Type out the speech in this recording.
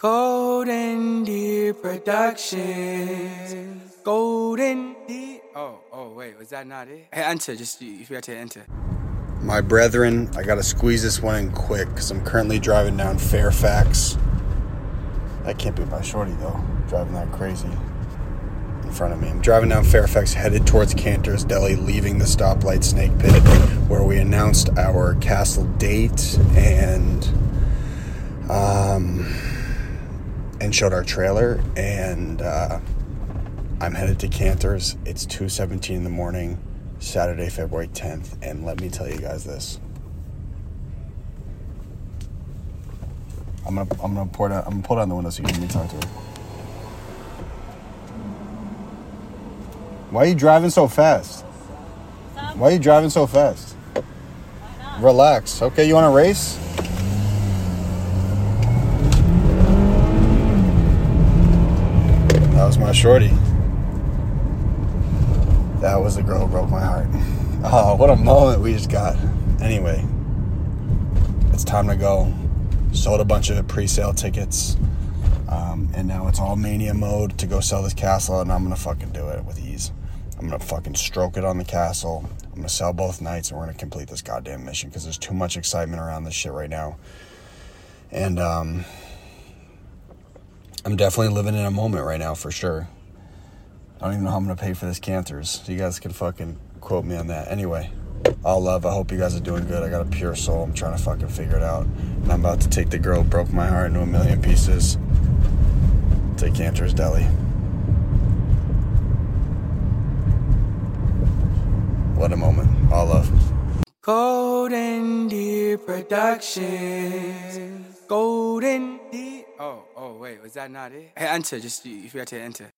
Golden Deer Productions. Golden Deer. Oh, oh, wait, was that not it? Hey, enter. Just you forgot to enter. My brethren, I gotta squeeze this one in quick because I'm currently driving down Fairfax. That can't be my shorty though, driving that crazy in front of me. I'm driving down Fairfax, headed towards Canter's Deli, leaving the stoplight Snake Pit, where we announced our castle date and um, and showed our trailer. And uh, I'm headed to Canter's. It's 2:17 in the morning, Saturday, February 10th. And let me tell you guys this. I'm gonna I'm gonna pour down I'm gonna pull down the window so you can hear me talk to her. Why are you driving so fast? Why are you driving so fast? Relax. Okay, you want to race? Was my shorty. That was the girl who broke my heart. Oh, what a moment we just got. Anyway, it's time to go. Sold a bunch of pre-sale tickets, um, and now it's all mania mode to go sell this castle, and I'm gonna fucking do it with ease. I'm gonna fucking stroke it on the castle. I'm gonna sell both nights, and we're gonna complete this goddamn mission because there's too much excitement around this shit right now. And um, I'm definitely living in a moment right now for sure. I don't even know how I'm gonna pay for this Canter's. You guys can fucking quote me on that. Anyway, all love. I hope you guys are doing good. I got a pure soul. I'm trying to fucking figure it out. And I'm about to take the girl broke my heart into a million pieces. To Canter's Deli. What a moment. All love. Golden Deer Productions. Golden Deer. Oh, oh, wait, was that not it? Hey, enter. Just if you forgot to enter.